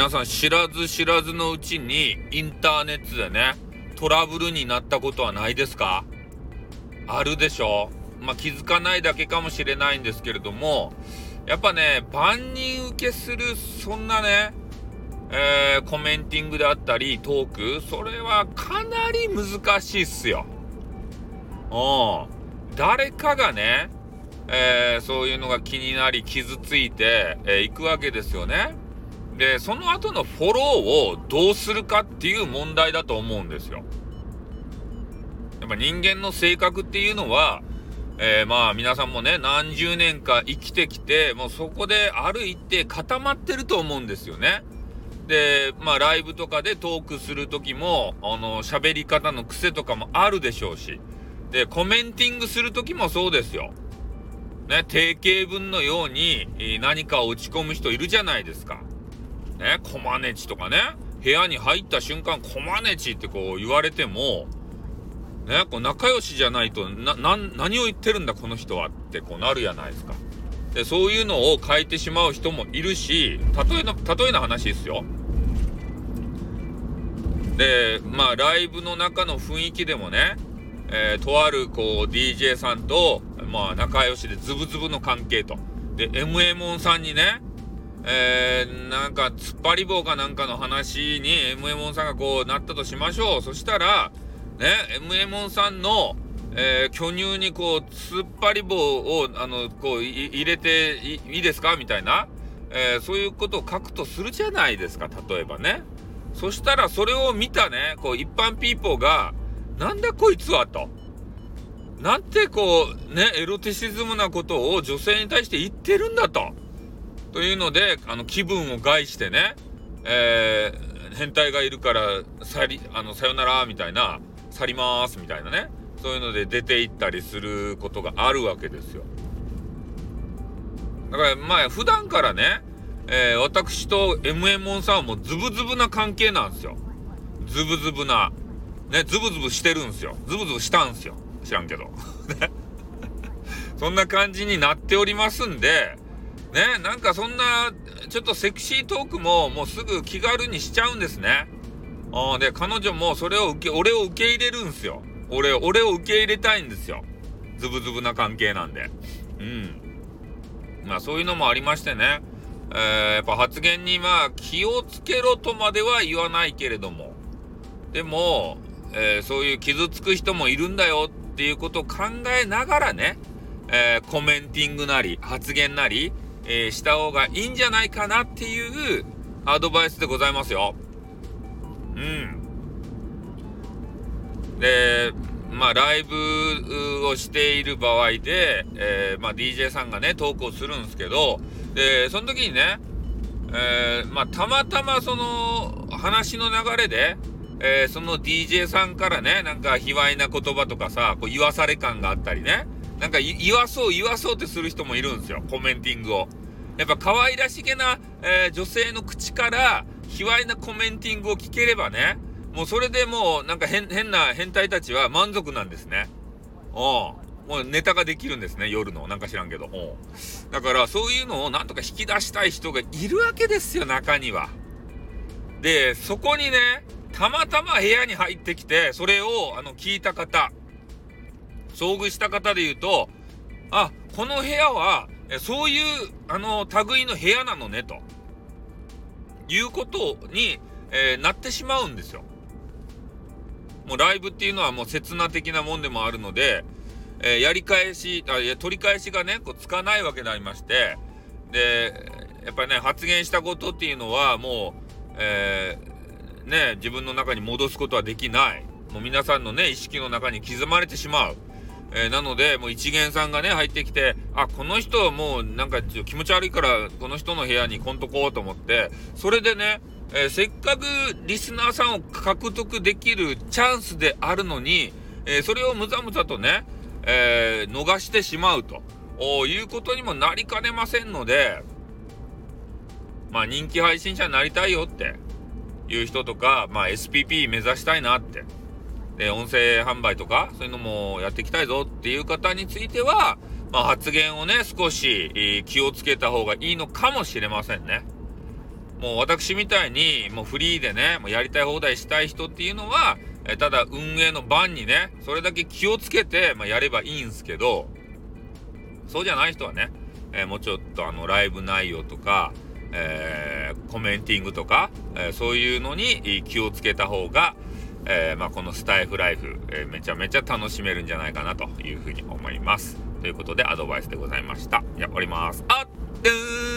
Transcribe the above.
皆さん知らず知らずのうちにインターネットでね、トラブルになったことはないですか？あるでしょ？まあ、気づかないだけかもしれないんですけれども、やっぱね、万人受けする、そんなね、えー、コメンティングであったり、トーク、それはかなり難しいっすよ。うん。誰かがね、えー、そういうのが気になり傷ついてい、えー、くわけですよね。で、その後のフォローをどうするかっていう問題だと思うんですよ。やっぱ人間の性格っていうのは、えー、まあ皆さんもね、何十年か生きてきて、もうそこである一定固まってると思うんですよね。で、まあライブとかでトークする時も、あの、喋り方の癖とかもあるでしょうし。で、コメンティングする時もそうですよ。ね、定型文のように何かを打ち込む人いるじゃないですか。ね、コマネチとかね、部屋に入った瞬間、コマネチってこう言われても、ね、こう仲良しじゃないと、な、な、何を言ってるんだこの人はってこうなるやないですか。で、そういうのを変えてしまう人もいるし、例えの、例えの話ですよ。で、まあ、ライブの中の雰囲気でもね、えー、とあるこう DJ さんと、まあ、仲良しでズブズブの関係と。で、MA モンさんにね、えー、なんか突っ張り棒かなんかの話に MA モンさんがこうなったとしましょう。そしたら、ね、MA モンさんの、えー、巨乳にこう、突っ張り棒を、あの、こう、入れていいですか？みたいな、えー、そういうことを書くとするじゃないですか、例えばね。そしたら、それを見たね、こう、一般ピーポーが、なんだこいつはと。なんてこう、ね、エロティシズムなことを女性に対して言ってるんだと。というので、あの、気分を害してね、えー、変態がいるから、さり、あの、さよなら、みたいな、去りまーすみたいなね。そういうので出て行ったりすることがあるわけですよ。だからまあ普段からね、えー、私と MA モンさんはもうズブズブな関係なんですよ。ズブズブなねズブズブしてるんですよ。ズブズブしたんですよ。知らんけど。そんな感じになっておりますんでねなんかそんなちょっとセクシートークももうすぐ気軽にしちゃうんですねあで、彼女もそれを受け、俺を受け入れるんすよ。俺、俺を受け入れたいんですよ。ズブズブな関係なんで。うん。まあそういうのもありましてね。えー、やっぱ発言にまあ気をつけろとまでは言わないけれども。でも、えー、そういう傷つく人もいるんだよっていうことを考えながらね、えー、コメンティングなり発言なり、えー、した方がいいんじゃないかなっていうアドバイスでございますよ。うん。で、まあ、ライブをしている場合で、えー、まあ、DJ さんがね、投稿するんですけど、で、その時にね、えー、まあ、たまたまその話の流れで、えー、その DJ さんからね、なんか卑猥な言葉とかさ、こう言わされ感があったりね、なんか言わそう言わそうってする人もいるんですよ、コメンティングを。やっぱ可愛らしげな、えー、女性の口から、卑猥なコメンティングを聞ければね、もうそれでもうなんか変、な変態たちは満足なんですね。おもうネタができるんですね、夜の。なんか知らんけど。だからそういうのをなんとか引き出したい人がいるわけですよ、中には。で、そこにね、たまたま部屋に入ってきて、それをあの聞いた方、遭遇した方で言うと、あ、この部屋は、そういうあの類の部屋なのねと。いうことに、えー、なってしまうんですよ。もうライブっていうのはもう刹那的なもんでもあるので、えー、やり返し、あいや取り返しがね、こうつかないわけでありまして、で、やっぱりね、発言したことっていうのはもう、えー、ね、自分の中に戻すことはできない。もう皆さんのね、意識の中に刻まれてしまう。えー、なので、もう一元さんがね、入ってきて、あ、この人はもうなんか気持ち悪いから、この人の部屋に来んとこうと思って、それでね、えー、せっかくリスナーさんを獲得できるチャンスであるのに、えー、それをむざむざとね、え逃してしまうということにもなりかねませんので、まあ人気配信者になりたいよっていう人とか、まあ SPP 目指したいなって。で、音声販売とか、そういうのもやっていきたいぞっていう方については、まあ、発言をね、少し気をつけた方がいいのかもしれませんね。もう私みたいにもうフリーでねもうやりたい放題したい人っていうのはえただ運営の番にねそれだけ気をつけて、まあ、やればいいんすけどそうじゃない人はね、えー、もうちょっとあのライブ内容とか、えー、コメンティングとか、えー、そういうのに気をつけた方が、えまあ、このスタイフライフ、えめちゃめちゃ楽しめるんじゃないかなというふうに思います。ということでアドバイスでございました。じゃあ終わります。あっ